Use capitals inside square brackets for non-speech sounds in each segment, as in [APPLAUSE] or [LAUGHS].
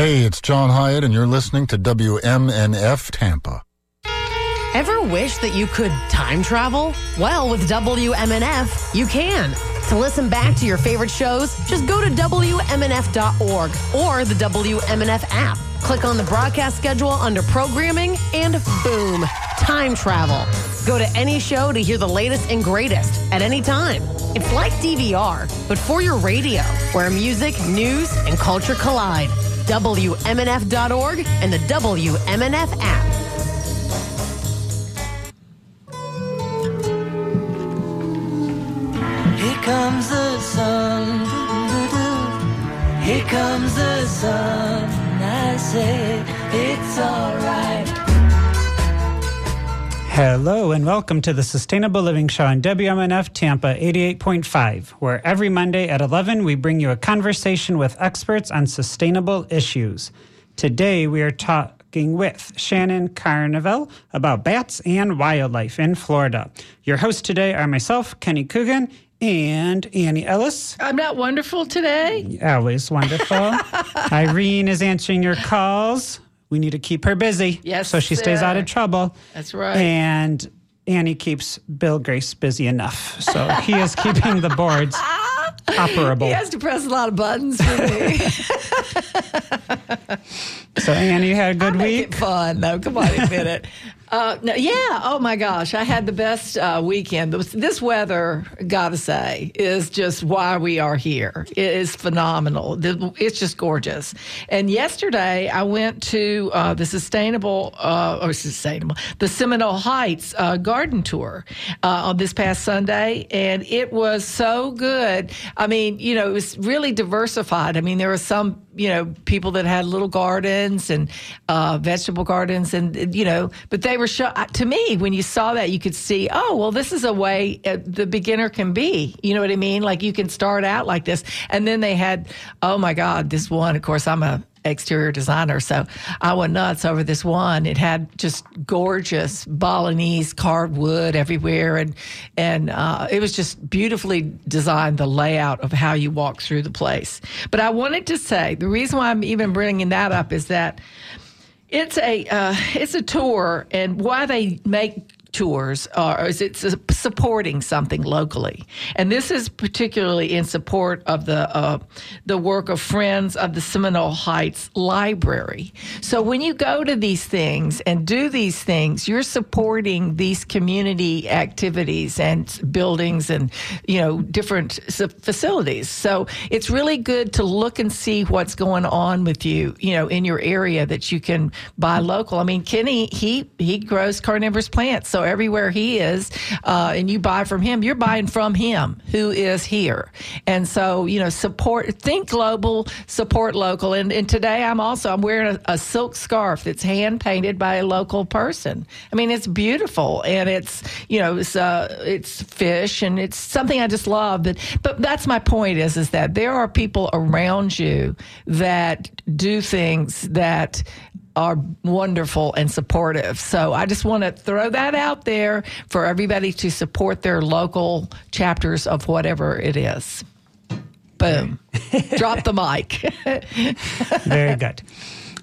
Hey, it's John Hyatt, and you're listening to WMNF Tampa. Ever wish that you could time travel? Well, with WMNF, you can. To listen back to your favorite shows, just go to WMNF.org or the WMNF app. Click on the broadcast schedule under programming, and boom, time travel. Go to any show to hear the latest and greatest at any time. It's like DVR, but for your radio, where music, news, and culture collide. WMNF.org and the WMNF app. Here comes the sun. Here comes the sun. I say it's alright. Hello and welcome to the Sustainable Living Show on WMNF Tampa 88.5, where every Monday at 11 we bring you a conversation with experts on sustainable issues. Today we are talking with Shannon Carnival about bats and wildlife in Florida. Your hosts today are myself, Kenny Coogan, and Annie Ellis. I'm not wonderful today. Always wonderful. [LAUGHS] Irene is answering your calls. We need to keep her busy. Yes, So she stays sir. out of trouble. That's right. And Annie keeps Bill Grace busy enough. So he is keeping the boards [LAUGHS] operable. He has to press a lot of buttons for me. [LAUGHS] So Annie, you had a good week. fun, though. Come on, admit it. [LAUGHS] Uh, no, yeah. Oh my gosh, I had the best uh, weekend. This- weather, gotta say, is just why we are here. It is phenomenal. It's just gorgeous. And yesterday, I went to uh, the sustainable, uh, or sustainable, the Seminole Heights uh, garden tour on this past Sunday, and it was so good. I mean, you know, it was really diversified. I mean, there were some, you know, people that had little gardens and vegetable gardens, and you know, but they were show- to me when you saw that, you could see, oh, well, this is a way uh, the beginner can be. You know what I mean? Like you can start out like this, and then they had, oh my God, this one. Of course, I'm a exterior designer, so I went nuts over this one. It had just gorgeous Balinese carved wood everywhere, and and uh, it was just beautifully designed. The layout of how you walk through the place. But I wanted to say the reason why I'm even bringing that up is that it's a uh, it's a tour, and why they make tours or is it's supporting something locally, and this is particularly in support of the uh, the work of Friends of the Seminole Heights Library. So when you go to these things and do these things, you're supporting these community activities and buildings and you know different facilities. So it's really good to look and see what's going on with you, you know, in your area that you can buy local. I mean, Kenny he he grows carnivorous plants, so everywhere he is, uh, and you buy from him, you're buying from him who is here. And so you know, support, think global, support local. And, and today I'm also I'm wearing a, a silk scarf that's hand painted by a local person. I mean, it's beautiful and it's you know it's uh, it's fish and it's something I just love. But but that's my point is is that there are people around you that do things that are wonderful and supportive. So I just want to throw that out there for everybody to support their local chapters of whatever it is. Boom. [LAUGHS] Drop the mic. [LAUGHS] Very good.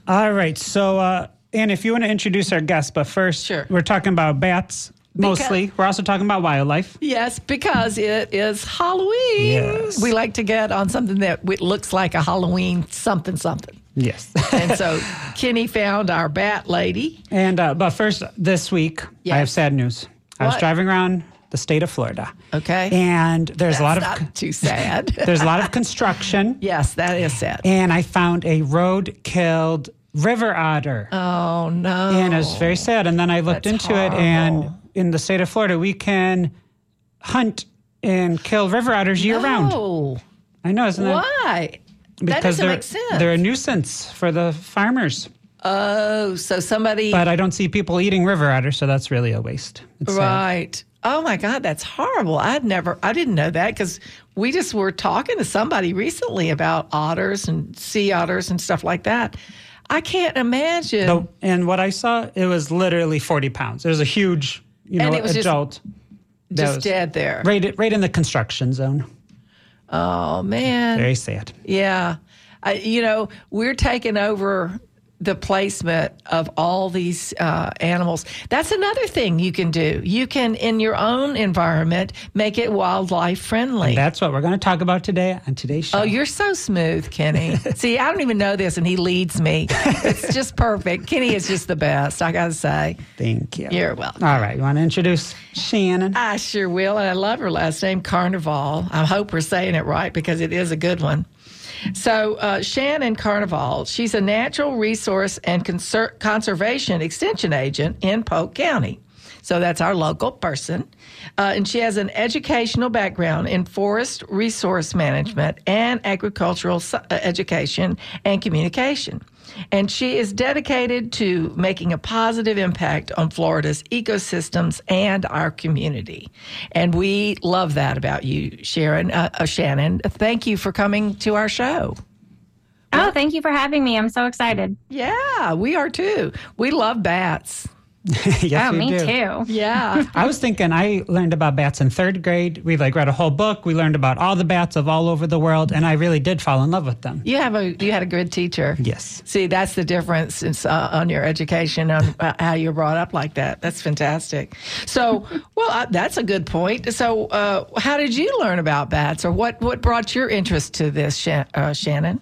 All right. So, uh, Annie, if you want to introduce our guest, but first, Sure. we're talking about bats mostly. We're also talking about wildlife. yes, because it is Halloween. Yes. We like to get on something that looks like a Halloween something something. Yes. [LAUGHS] And so Kenny found our bat lady. and uh, but first, this week, I have sad news. What? I was driving around the state of Florida. Okay. And there's a lot of not too sad. [LAUGHS] there's a lot of [LAUGHS] construction. yes, that is sad. and I found a road killed river otter. Oh no. and it was very sad. And then I looked That's into it, and in the state of Florida, we can hunt and kill river otters year round. Oh, I know, isn't that? why? that Because doesn't they're, make sense. they're a nuisance for the farmers. oh, so somebody But I don't see people eating river otter, so that's really a waste. It's sad. right. Oh my God, that's horrible. I'd never, I didn't know that because we just were talking to somebody recently about otters and sea otters and stuff like that. I can't imagine. So, and what I saw, it was literally 40 pounds. It was a huge, you know, just adult. that just was dead there. Right, right in the construction zone. Oh man. Very sad. Yeah. I, you know, we're taking over the placement of all these uh, animals. That's another thing you can do. You can, in your own environment, make it wildlife friendly. That's what we're going to talk about today on today's show. Oh, you're so smooth, Kenny. [LAUGHS] See, I don't even know this, and he leads me. It's just perfect. Kenny is just the best, I got to say. Thank you. You're welcome. All right. You want to introduce Shannon? I sure will, and I love her last name, Carnival. I hope we're saying it right because it is a good one. So, uh, Shannon Carnival, she's a natural resource and conser- conservation extension agent in Polk County. So that's our local person. Uh, and she has an educational background in forest resource management and agricultural uh, education and communication. And she is dedicated to making a positive impact on Florida's ecosystems and our community. And we love that about you, Sharon, uh, uh, Shannon. Thank you for coming to our show. Oh, thank you for having me. I'm so excited. Yeah, we are too. We love bats. [LAUGHS] yes, oh, we me do. too. Yeah. [LAUGHS] I was thinking I learned about bats in third grade. We like read a whole book. We learned about all the bats of all over the world, and I really did fall in love with them. You have a you had a good teacher. Yes. See, that's the difference in, uh, on your education on uh, how you're brought up like that. That's fantastic. So, [LAUGHS] well, uh, that's a good point. So, uh, how did you learn about bats, or what what brought your interest to this, Shan- uh, Shannon?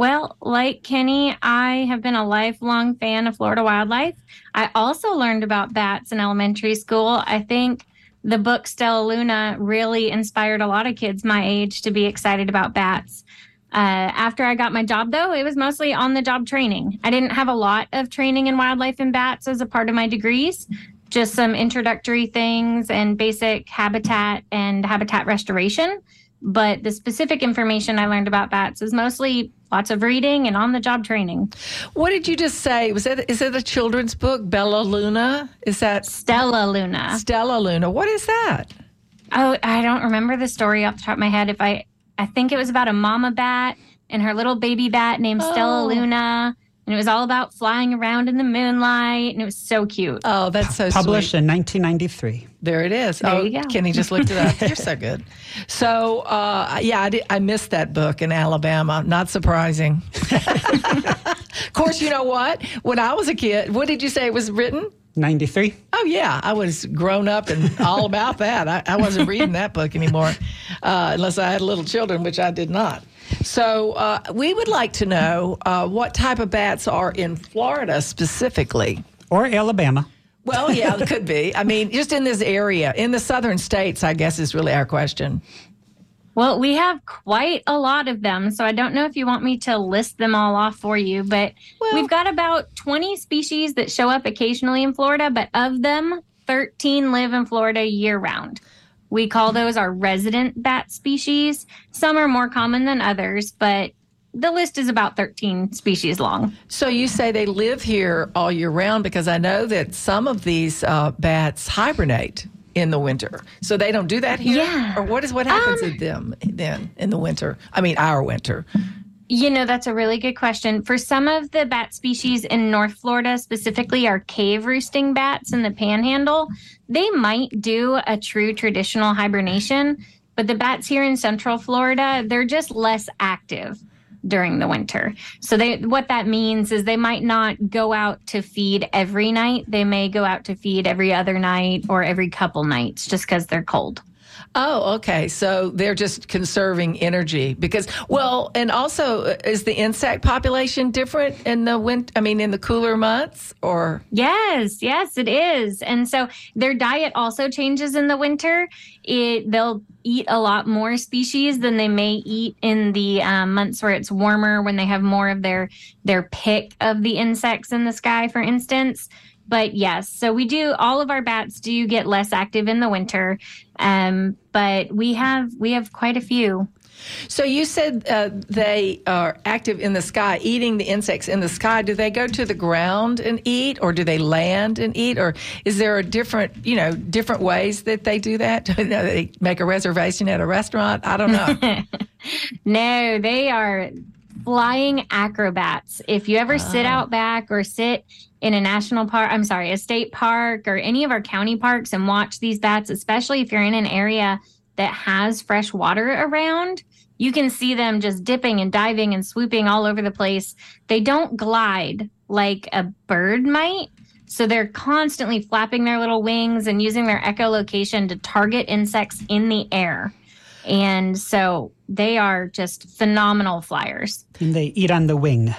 Well, like Kenny, I have been a lifelong fan of Florida wildlife. I also learned about bats in elementary school. I think the book Stellaluna really inspired a lot of kids my age to be excited about bats. Uh, after I got my job, though, it was mostly on the job training. I didn't have a lot of training in wildlife and bats as a part of my degrees, just some introductory things and basic habitat and habitat restoration. But the specific information I learned about bats is mostly lots of reading and on the job training. What did you just say? Was that is it a children's book, Bella Luna? Is that Stellaluna. Stella Luna? What is that? Oh, I don't remember the story off the top of my head. If I, I think it was about a mama bat and her little baby bat named Stella Oh. Luna, and it was all about flying around in the moonlight, and it was so cute. Oh, that's so Published sweet. in 1993. There it is. There oh, you go. Kenny just looked it up. [LAUGHS] You're so good. So, uh, yeah, I, did, I missed that book in Alabama. Not surprising. [LAUGHS] of course, you know what? When I was a kid, what did you say it was written? 93. Oh yeah, I was grown up and all about that. I, I wasn't reading that book anymore, uh, unless I had little children, which I did not. So uh, we would like to know uh, what type of bats are in Florida specifically. Or Alabama. Well, yeah, it could be. I mean, just in this area, in the southern states, I guess is really our question. Well, we have quite a lot of them, so I don't know if you want me to list them all off for you, but Well- we've got about 20 species that show up occasionally in Florida, but of them, 13 live in Florida year round. We call those our resident bat species. Some are more common than others, but the list is about 13 species long. So you say they live here all year round because I know that some of these uh, bats hibernate in the winter. So they don't do that here, Yeah. or what is what happens Um, to them then in the winter? I mean, our winter. You know, that's a really good question. For some of the bat species in North Florida, specifically our cave roosting bats in the panhandle, they might do a true traditional hibernation. But the bats here in Central Florida, they're just less active during the winter. So they what that means is they might not go out to feed every night. They may go out to feed every other night or every couple nights just because they're cold. Oh, okay. So they're just conserving energy because, well, and also uh, is the insect population different in the winter? I mean, in the cooler months, or Yes, yes, it is. And so their diet also changes in the winter. It they'll eat a lot more species than they may eat in the um, months where it's warmer, when they have more of their their pick of the insects in the sky, for instance. But yes, so we do. All of our bats do get less active in the winter, um, but we have we have quite a few. so you said uh, they are active in the sky, eating the insects in the sky. Do they go to the ground and eat, or do they land and eat, or is there a different, you know, different ways that they do that? [LAUGHS] They make a reservation at a restaurant? I don't know. [LAUGHS] No, they are flying acrobats. If you ever sit Ah. out back or sit in a national park, I'm sorry, a state park or any of our county parks and watch these bats, especially if you're in an area that has fresh water around, you can see them just dipping and diving and swooping all over the place. They don't glide like a bird might. So they're constantly flapping their little wings and using their echolocation to target insects in the air. And so they are just phenomenal flyers. And they eat on the wing.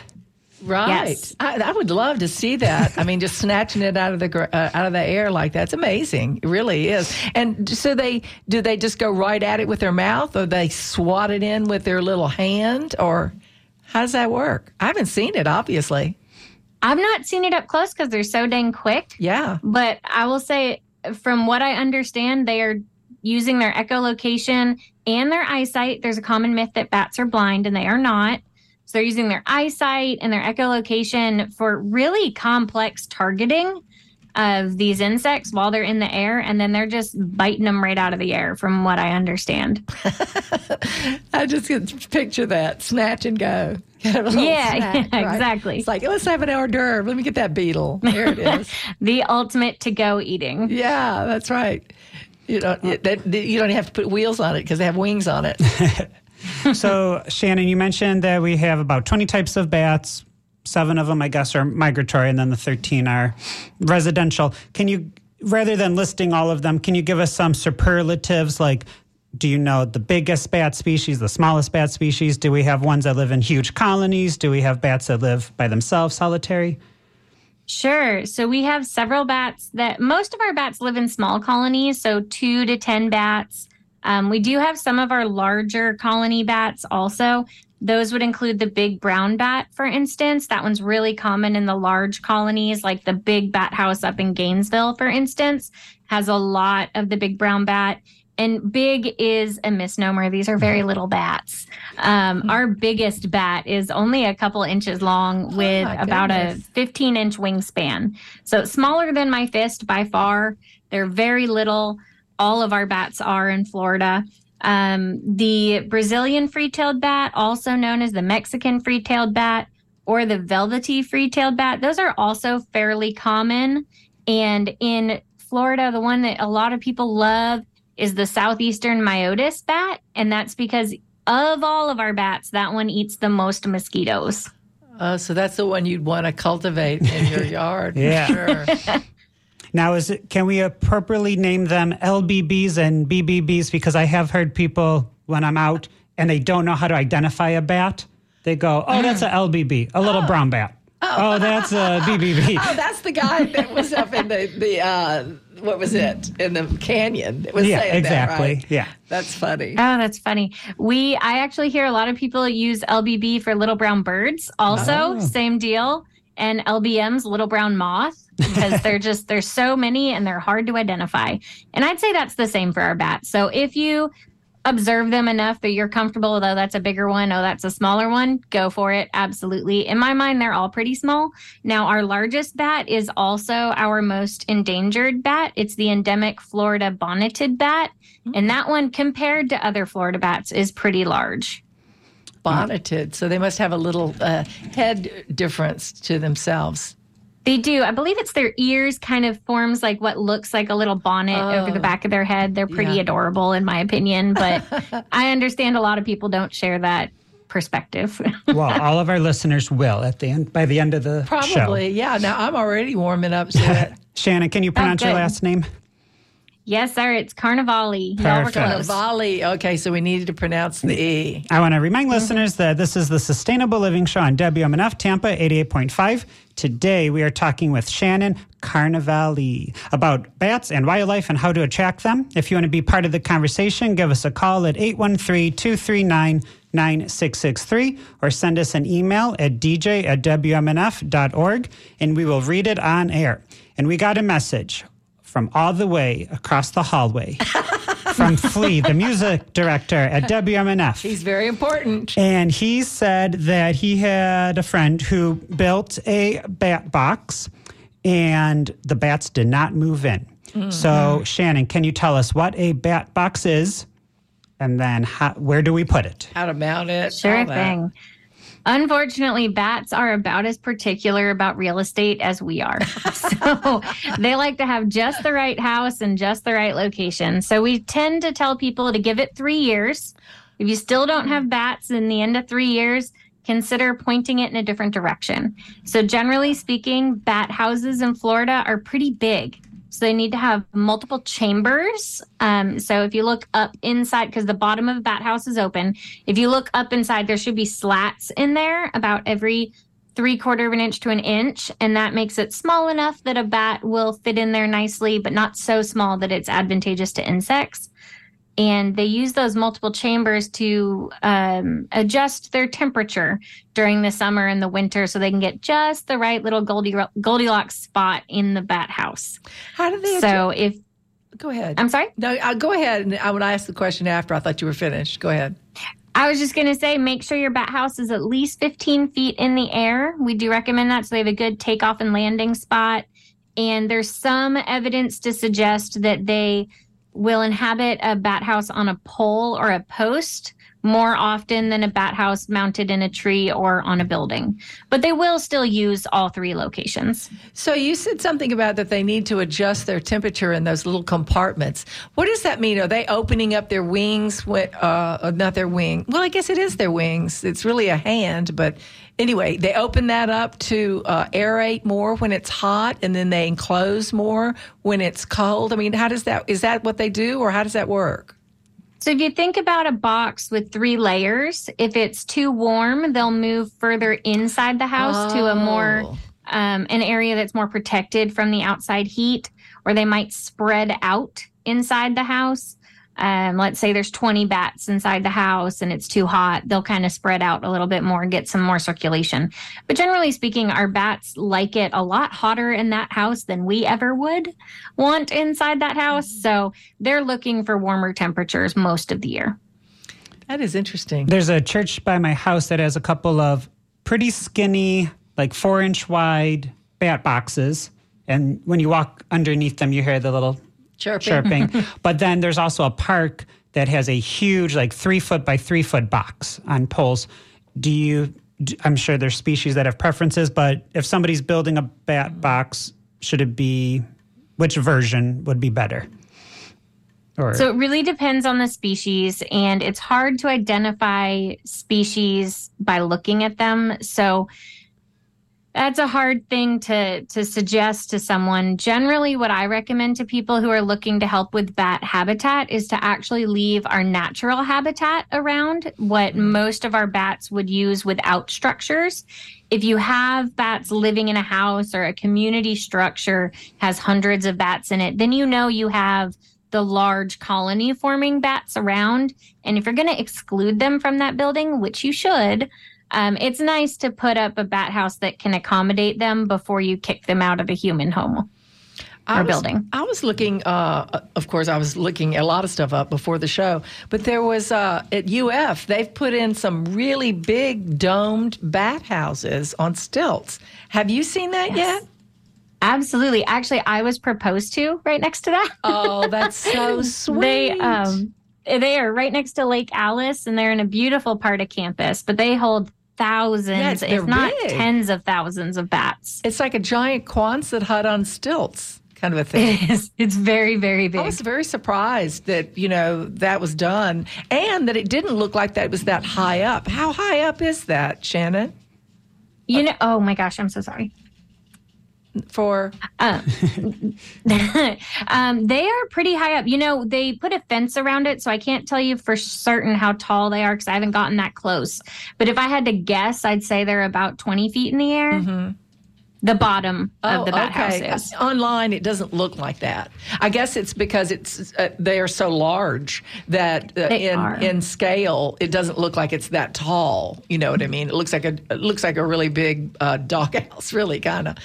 Right. Yes. I, I would love to see that. I mean, just snatching it out of the uh, out of the air like that's amazing. It really is. And so they do they just go right at it with their mouth, or they swat it in with their little hand, or how does that work? I haven't seen it, obviously. I've not seen it up close because they're so dang quick. Yeah. But I will say, from what I understand, they are using their echolocation and their eyesight. There's a common myth that bats are blind, and they are not. So they're using their eyesight and their echolocation for really complex targeting of these insects while they're in the air, and then they're just biting them right out of the air, from what I understand. [LAUGHS] I just can picture that snatch and go. [LAUGHS] Have a little Yeah, snack, yeah, right? exactly. It's like let's have an hors d'oeuvre. Let me get that beetle. There it [LAUGHS] is. The ultimate to go eating. yeah, that's right. You don't. Uh, that, you don't have to put wheels on it because they have wings on it. [LAUGHS] so, Shannon, you mentioned that we have about 20 types of bats. Seven of them, I guess, are migratory, and then the 13 are residential. Can you, rather than listing all of them, can you give us some superlatives like, do you know the biggest bat species, the smallest bat species? Do we have ones that live in huge colonies? Do we have bats that live by themselves, solitary? Sure. So we have several bats that most of our bats live in small colonies, so two to 10 bats. Um, we do have some of our larger colony bats also. Those would include the big brown bat, for instance. That one's really common in the large colonies, like the big bat house up in Gainesville, for instance, has a lot of the big brown bat. And big is a misnomer. These are very little bats. Um, our biggest bat is only a couple inches long with my about a 15 inch wingspan. So smaller than my fist by far. They're very little. All of our bats are in Florida. Um, the Brazilian free-tailed bat, also known as the Mexican free-tailed bat or the velvety free-tailed bat, those are also fairly common. And in Florida, the one that a lot of people love is the southeastern myotis bat, and that's because of all of our bats, that one eats the most mosquitoes. Uh, so that's the one you'd want to cultivate in your [LAUGHS] yard. for Yeah. Sure. [LAUGHS] Now, is it, can we appropriately name them LBBs and BBBs? Because I have heard people when I'm out and they don't know how to identify a bat, they go, "Oh, that's a LBB, a little brown bat. Oh, that's a BBB." [LAUGHS] Oh, that's the guy that was up in the the uh, what was it in the canyon? That was Yeah, saying that, exactly. right? Yeah. that's funny. Oh, that's funny. We I actually hear a lot of people use LBB for little brown birds. Also, Oh. same deal. And LBM's little brown moth because they're [LAUGHS] just there's so many and they're hard to identify. And I'd say that's the same for our bats. So if you observe them enough that you're comfortable, though that's a bigger one, oh that's a smaller one, go for it. Absolutely. In my mind, they're all pretty small. Now, our largest bat is also our most endangered bat. It's the endemic Florida bonneted bat. And that one, compared to other Florida bats, is pretty large. Bonneted, so they must have a little uh, head difference to themselves. They do. I believe it's their ears kind of forms like what looks like a little bonnet over the Oh. back of their head. They're pretty Yeah. adorable, in my opinion. But [LAUGHS] I understand a lot of people don't share that perspective. [LAUGHS] well, all of our listeners will at the end by the end of the show. Probably, yeah. Now I'm already warming up to [LAUGHS] it. Shannon, can you oh, pronounce your last name? Yes, sir. It's Carnivale. Y'all were Perfect. close. Okay, so we needed to pronounce the e. I want to remind listeners that this is the Sustainable Living Show on WMNF Tampa 88.5. Today we are talking with Shannon Carnivale about bats and wildlife and how to attract them. If you want to be part of the conversation, give us a call at 813 239 9663 or send us an email at dj at WMNF.org and we will read it on air. And we got a message from all the way across the hallway [LAUGHS] from Flea, the music director at WMNF. He's very important. And he said that he had a friend who built a bat box and the bats did not move in. Mm. So, mm-hmm. Shannon, can you tell us what a bat box is and then how, where do we put it? How to mount it? Sure all that. Unfortunately, bats are about as particular about real estate as we are. [LAUGHS] so they like to have just the right house and just the right location. So we tend to tell people to give it three years If you still don't have bats in the end of three years, consider pointing it in a different direction. So, generally speaking, bat houses in Florida are pretty big. So, they need to have multiple chambers. Um, so, if you look up inside, because the bottom of a bat house is open, if you look up inside, there should be slats in there about every three quarter of an inch to an inch. And that makes it small enough that a bat will fit in there nicely, but not so small that it's advantageous to insects and they use those multiple chambers to um, adjust their temperature during the summer and the winter so they can get just the right little goldilocks spot in the bat house. How do they so if go ahead. I'm sorry? No uh, go ahead and i would ask the question after. I thought you were finished. Go ahead. I was just going to say, make sure your bat house is at least 15 feet in the air. We do recommend that so they have a good takeoff and landing spot. And there's some evidence to suggest that they will inhabit a bat house on a pole or a post more often than a bat house mounted in a tree or on a building. But they will still use all three locations. So you said something about that they need to adjust their temperature in those little compartments. What does that mean? Are they opening up their wings? With, uh, not their wing. Well, I guess it is their wings. It's really a hand, but anyway, they open that up to uh, aerate more when it's hot, and then they enclose more when it's cold. I mean, how does that? Is that what they do, or how does that work? So if you think about a box with three layers, if it's too warm, they'll move further inside the house oh. to a more oh. um, an area that's more protected from the outside heat, or they might spread out inside the house. Um, let's say there's 20 bats inside the house and it's too hot, they'll kind of spread out a little bit more and get some more circulation. But generally speaking, our bats like it a lot hotter in that house than we ever would want inside that house. Mm-hmm. So they're looking for warmer temperatures most of the year. That is interesting. There's a church by my house that has a couple of pretty skinny, like four inch wide bat boxes. And when you walk underneath them, you hear the little chirping. chirping. [LAUGHS] but then there's also a park that has a huge, like three foot by three foot box on poles. Do you? I'm sure there's species that have preferences, but if somebody's building a bat box, should it be which version would be better? Or, so it really depends on the species, and it's hard to identify species by looking at them. So that's a hard thing to to suggest to someone. Generally, what I recommend to people who are looking to help with bat habitat is to actually leave our natural habitat around what mm-hmm. most of our bats would use without structures. If you have bats living in a house or a community structure has hundreds of bats in it, then you know you have the large colony forming bats around. And if you're going to exclude them from that building, which you should, um, it's nice to put up a bat house that can accommodate them before you kick them out of a human home or was, building. I was looking, uh, of course, I was looking a lot of stuff up before the show, but there was uh, at UF, they've put in some really big domed bat houses on stilts. Have you seen that yes. yet? Absolutely. Actually, I was proposed to right next to that. Oh, that's so [LAUGHS] sweet. they um they are right next to Lake Alice and they're in a beautiful part of campus, but they hold thousands, if not big. tens of thousands of bats. It's like a giant Quonset hut on stilts kind of a thing. It is. It's very, very big. I was very surprised that, you know, that was done and that it didn't look like that was that high up. How high up is that, Shannon? You know, oh my gosh, I'm so sorry for? Uh, [LAUGHS] um, they are pretty high up. You know, they put a fence around it, so I can't tell you for certain how tall they are because I haven't gotten that close. But if I had to guess, I'd say they're about 20 feet in the air. Mm-hmm. The bottom oh, of the bat okay. house is. Online, it doesn't look like that. I guess it's because it's uh, they are so large that uh, in are. in scale, it doesn't look like it's that tall. You know what I mean? It looks like a it looks like a really big uh, [LAUGHS] doghouse, really kind of.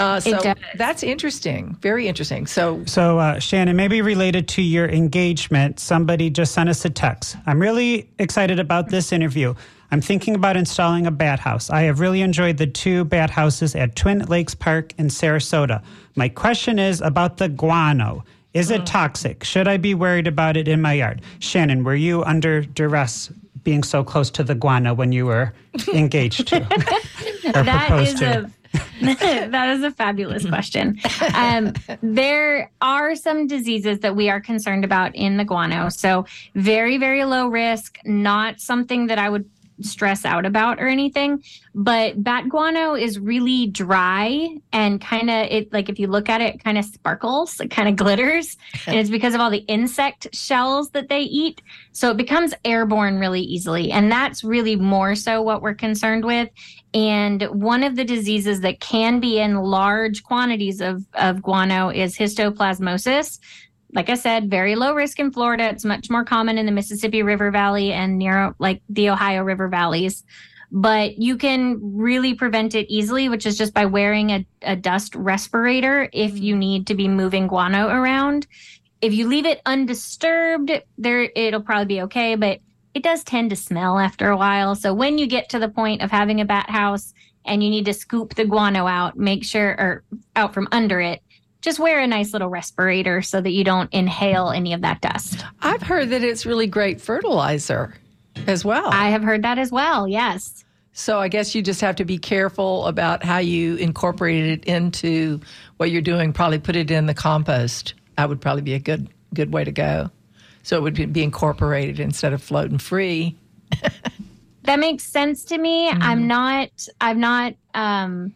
Uh, so that's interesting. Very interesting. So, so uh, Shannon, maybe related to your engagement, somebody just sent us a text. I'm really excited about this interview. I'm thinking about installing a bat house. I have really enjoyed the two bat houses at Twin Lakes Park in Sarasota. My question is about the guano. Is it mm. toxic? Should I be worried about it in my yard? Shannon, were you under duress being so close to the guano when you were engaged to? [LAUGHS] that is to? a [LAUGHS] that is a fabulous question. Um, there are some diseases that we are concerned about in the guano. So, very, very low risk, not something that I would stress out about or anything. But bat guano is really dry and kind of it like if you look at it, kind of sparkles, it kind of glitters. [LAUGHS] and it's because of all the insect shells that they eat. So it becomes airborne really easily. And that's really more so what we're concerned with. And one of the diseases that can be in large quantities of, of guano is histoplasmosis like I said, very low risk in Florida. It's much more common in the Mississippi River Valley and near like the Ohio River valleys. But you can really prevent it easily, which is just by wearing a, a dust respirator if mm-hmm. you need to be moving guano around. If you leave it undisturbed, there it'll probably be okay, but it does tend to smell after a while. So when you get to the point of having a bat house and you need to scoop the guano out, make sure or out from under it, just wear a nice little respirator so that you don't inhale any of that dust. I've heard that it's really great fertilizer as well. I have heard that as well. Yes. So I guess you just have to be careful about how you incorporate it into what you're doing. Probably put it in the compost. That would probably be a good good way to go. So it would be incorporated instead of floating free. [LAUGHS] that makes sense to me. Mm-hmm. I'm not. I'm not. Um,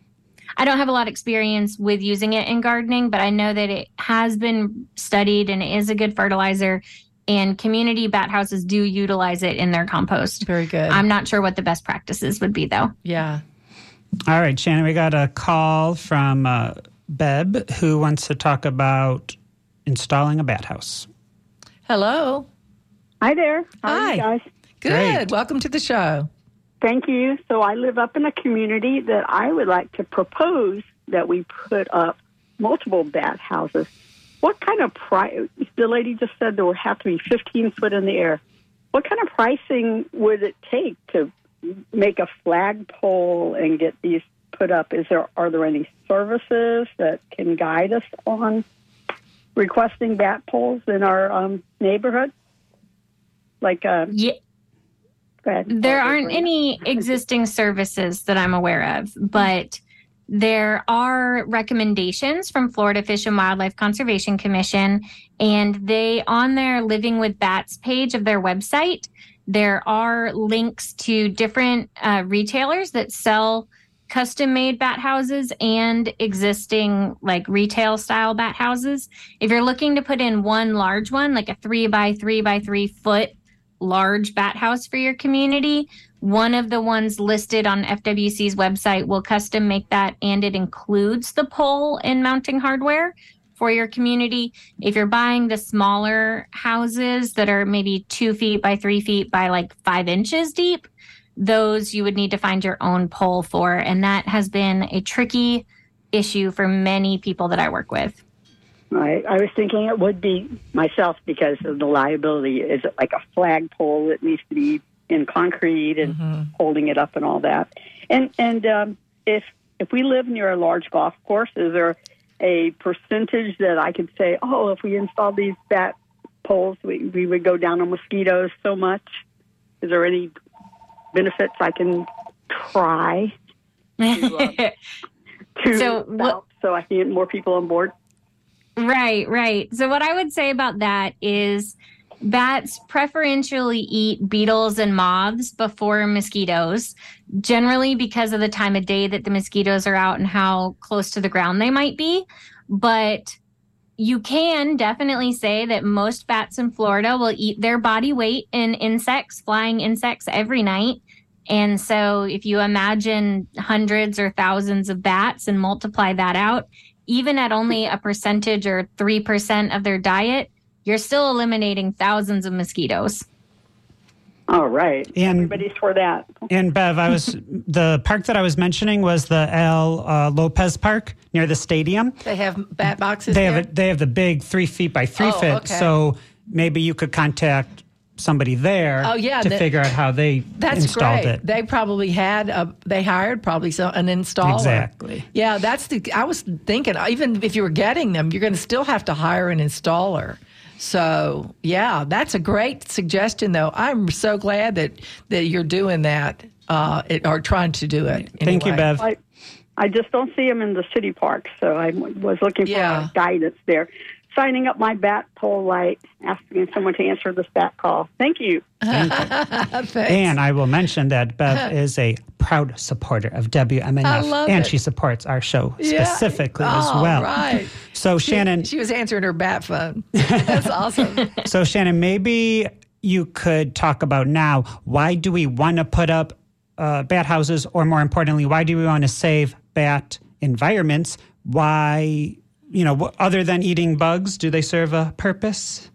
I don't have a lot of experience with using it in gardening, but I know that it has been studied and it is a good fertilizer. And community bat houses do utilize it in their compost. Very good. I'm not sure what the best practices would be, though. Yeah. All right, Shannon, we got a call from uh, Bev who wants to talk about installing a bat house. Hello. Hi there. How Hi. guys? Good. Great. Welcome to the show. Thank you. So I live up in a community that I would like to propose that we put up multiple bat houses. What kind of price? The lady just said there would have to be 15 foot in the air. What kind of pricing would it take to make a flagpole and get these put up? Is there are there any services that can guide us on requesting bat poles in our um, neighborhood? Like uh, yeah, there aren't any existing services that I'm aware of, but there are recommendations from Florida Fish and Wildlife Conservation Commission, and they on their Living with Bats page of their website, there are links to different uh, retailers that sell custom made bat houses and existing like retail style bat houses. If you're looking to put in one large one, like a three by three by three foot large bat house for your community, one of the ones listed on FWC's website will custom make that and it includes the pole and mounting hardware for your community. If you're buying the smaller houses that are maybe two feet by three feet by like five inches deep, those you would need to find your own pole for. And that has been a tricky issue for many people that I work with. I, I was thinking it would be myself because of the liability. Is it like a flagpole that needs to be in concrete and mm-hmm. holding it up and all that? And and um, if if we live near a large golf course, is there a percentage that I could say, oh, if we install these bat poles, we, we would go down on mosquitoes so much? Is there any benefits I can try [LAUGHS] to, uh, to so, what, so I can get more people on board? Right, right. So, what I would say about that is bats preferentially eat beetles and moths before mosquitoes, generally because of the time of day that the mosquitoes are out and how close to the ground they might be. But you can definitely say that most bats in Florida will eat their body weight in insects, flying insects every night. And so, if you imagine hundreds or thousands of bats and multiply that out, even at only a percentage or 3% of their diet, you're still eliminating thousands of mosquitoes. All right. And, Everybody's for that. And Bev, I was the park that I was mentioning was the Al uh, Lopez Park near the stadium. They have bat boxes. They there? have a, they have the big three feet by three oh, feet. Okay. So maybe you could contact somebody there oh, yeah, to figure out how they that's installed great. it. They probably had a they hired probably so, an installer. Exactly. Yeah, that's the I was thinking even if you were getting them, you're going to still have to hire an installer. So, yeah, that's a great suggestion though. I'm so glad that that you're doing that uh, it, or trying to do it. Thank you, Bev. I, I just don't see them in the city parks. So I was looking for Yeah. guidance there. Signing up my bat pole light, asking someone to answer this bat call. Thank you. Thanks. [LAUGHS] And I will mention that Bev [LAUGHS] is a proud supporter of WMNF, and it. she supports our show Yeah. specifically as well. right. [LAUGHS] So Shannon, She was answering her bat phone. That's awesome. so Shannon, maybe you could talk about now why do we want to put up uh, bat houses, or more importantly, why do we want to save bat environments? Why, you know, other than eating bugs, do they serve a purpose?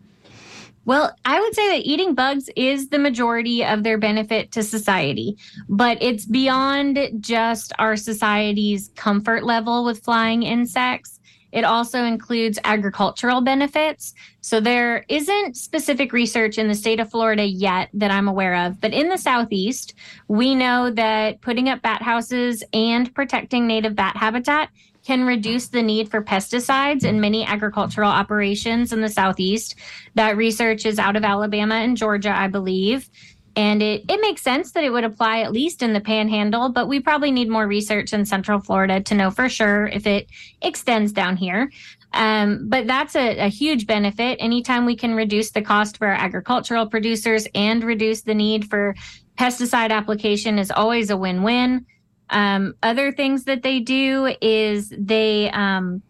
Well, I would say that eating bugs is the majority of their benefit to society, but it's beyond just our society's comfort level with flying insects. It also includes agricultural benefits. So there isn't specific research in the state of Florida yet that I'm aware of, but in the southeast, we know that putting up bat houses and protecting native bat habitat can reduce the need for pesticides in many agricultural operations in the southeast. That research is out of Alabama and Georgia, I believe. And it, it makes sense that it would apply at least in the panhandle, but we probably need more research in Central Florida to know for sure if it extends down here. Um, but that's a, a huge benefit. Anytime we can reduce the cost for our agricultural producers and reduce the need for pesticide application is always a win win. Um, other things that they do is they um,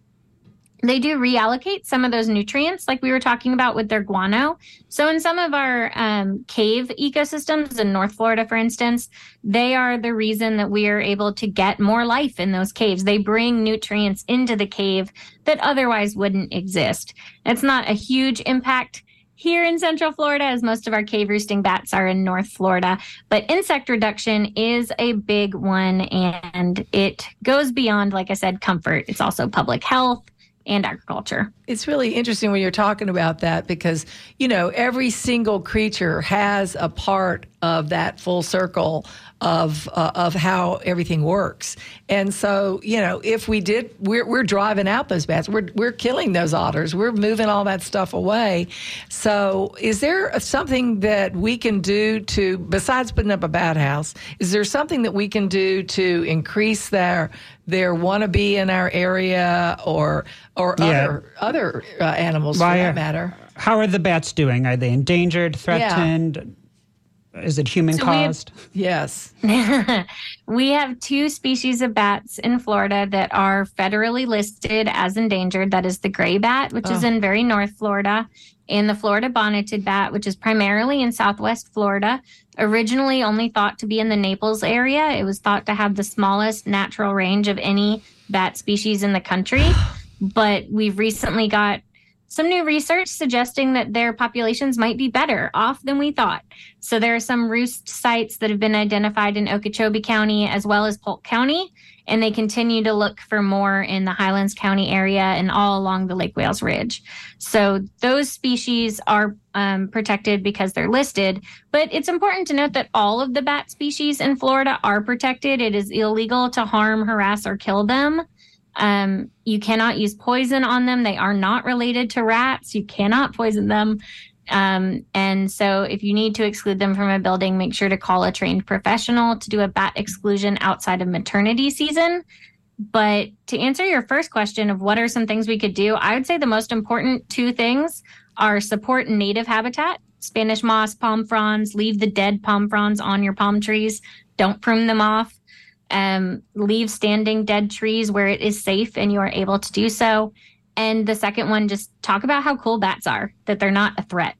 they do reallocate some of those nutrients, like we were talking about with their guano. So in some of our um, cave ecosystems in North Florida, for instance, they are the reason that we are able to get more life in those caves. They bring nutrients into the cave that otherwise wouldn't exist. It's not a huge impact here in Central Florida, as most of our cave roosting bats are in North Florida. But insect reduction is a big one, and it goes beyond, like I said, comfort. It's also public health and agriculture. It's really interesting when you're talking about that because, you know, every single creature has a part of that full circle of uh, of how everything works. And so, you know, if we did, we're, we're driving out those bats. We're, we're killing those otters. We're moving all that stuff away. So is there something that we can do to, besides putting up a bat house, is there something that we can do to increase their their wannabe in our area or or Yeah. other other uh, animals Why for that matter. How are the bats doing? Are they endangered, threatened? Is it human So we have- caused? Yes. [LAUGHS] we have two species of bats in Florida that are federally listed as endangered. That is the gray bat, which is oh. in very North Florida, and the Florida bonneted bat, which is primarily in Southwest Florida. Originally only thought to be in the Naples area, it was thought to have the smallest natural range of any bat species in the country. [GASPS] But we've recently got some new research suggesting that their populations might be better off than we thought. So there are some roost sites that have been identified in Okeechobee County as well as Polk County, and they continue to look for more in the Highlands County area and all along the Lake Wales Ridge. So those species are um, protected because they're listed, but it's important to note that all of the bat species in Florida are protected. It is illegal to harm, harass, or kill them. Um, you cannot use poison on them. They are not related to rats. You cannot poison them. Um, and so, if you need to exclude them from a building, make sure to call a trained professional to do a bat exclusion outside of maternity season. But to answer your first question of what are some things we could do, I would say the most important two things are support native habitat, Spanish moss, palm fronds, leave the dead palm fronds on your palm trees, don't prune them off um, leave standing dead trees where it is safe and you are able to do so. And the second one, just talk about how cool bats are, that they're not a threat.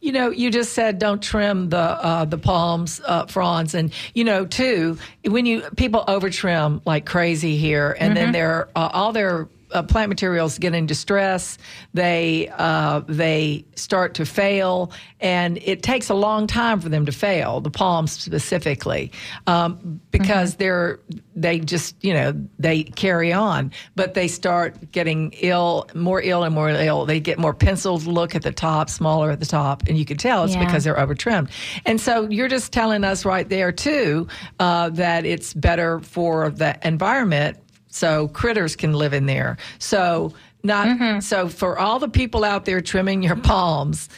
You know, you just said don't trim the uh, the palms uh, fronds, and you know too when you people over trim like crazy here, and then their uh, all their uh, plant materials get in distress. They uh, they start to fail, and it takes a long time for them to fail. The palms specifically, um, because they're they just you know they carry on, but they start getting ill, more ill and more ill. They get more penciled look at the top, smaller at the top, and you can tell it's Yeah. because they're over trimmed. And so you're just telling us right there too uh, that it's better for the environment so critters can live in there. So not so for all the people out there trimming your palms,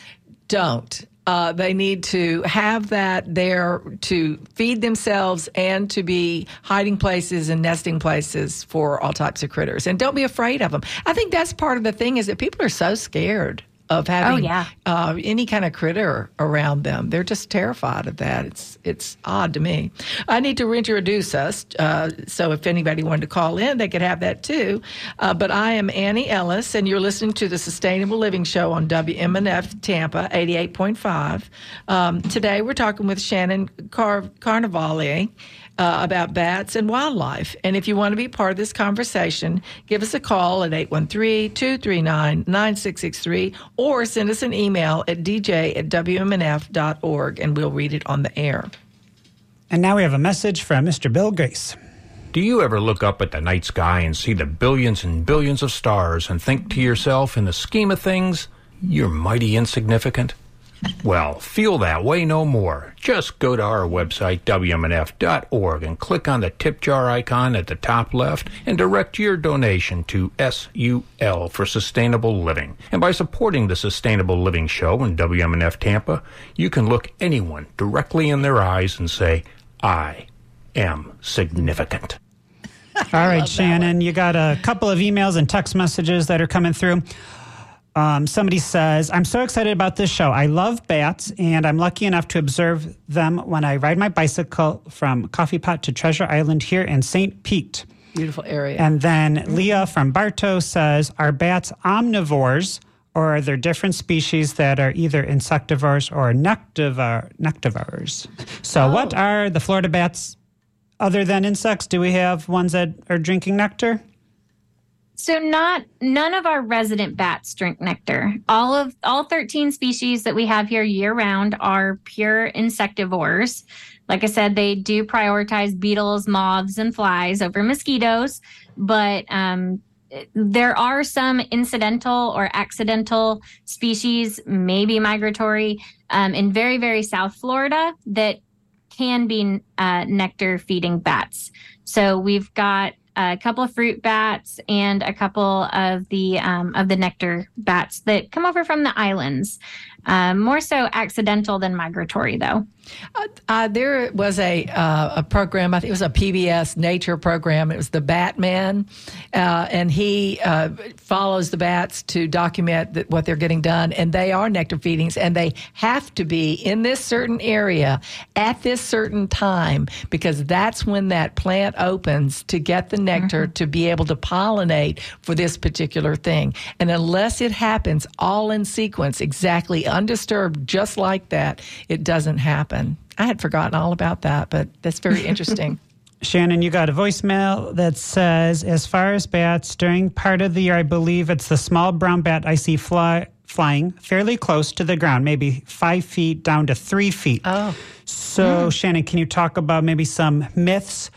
don't. Uh, they need to have that there to feed themselves and to be hiding places and nesting places for all types of critters. And don't be afraid of them. I think that's part of the thing is that people are so scared of having yeah. uh, any kind of critter around them. They're just terrified of that. It's it's odd to me. I need to reintroduce us. Uh, so if anybody wanted to call in, they could have that too. Uh, but I am Annie Ellis, and you're listening to the Sustainable Living Show on WMNF Tampa 88.5. Um, today we're talking with Shannon Car- Carnivale uh, about bats and wildlife. And if you want to be part of this conversation, give us a call at 813 239 9663 or send us an email at dj at wmnf.org and we'll read it on the air. And now we have a message from Mr. Bill Grace. Do you ever look up at the night sky and see the billions and billions of stars and think to yourself, in the scheme of things, you're mighty insignificant? Well, feel that way no more. Just go to our website, WMNF.org, and click on the tip jar icon at the top left and direct your donation to SUL for Sustainable Living. And by supporting the Sustainable Living Show in WMNF Tampa, you can look anyone directly in their eyes and say, I am significant. All right, Shannon, you got a couple of emails and text messages that are coming through. Um, somebody says, I'm so excited about this show. I love bats, and I'm lucky enough to observe them when I ride my bicycle from Coffee Pot to Treasure Island here in St. Pete. Beautiful area. And then Leah from Bartow says, Are bats omnivores, or are there different species that are either insectivores or nectivor- nectivores? So, what are the Florida bats other than insects? Do we have ones that are drinking nectar? So not none of our resident bats drink nectar. All of all 13 species that we have here year round are pure insectivores. Like I said, they do prioritize beetles, moths, and flies over mosquitoes, but um, there are some incidental or accidental species, maybe migratory, um, in very very South Florida that can be uh, nectar feeding bats. So we've got a couple of fruit bats and a couple of the um, of the nectar bats that come over from the islands. Um, more so accidental than migratory, though. Uh, uh, there was a uh, a program. I think it was a PBS nature program. It was the Batman, uh, and he uh, follows the bats to document that, what they're getting done. And they are nectar feedings, and they have to be in this certain area at this certain time because that's when that plant opens to get the nectar to be able to pollinate for this particular thing. And unless it happens all in sequence, exactly undisturbed, just like that, it doesn't happen. I had forgotten all about that, but that's very [LAUGHS] interesting. Shannon, you got a voicemail that says, as far as bats, during part of the year, I believe it's the small brown bat I see fly, flying fairly close to the ground, maybe five feet down to three feet. Oh. So, hmm. Shannon, can you talk about maybe some myths?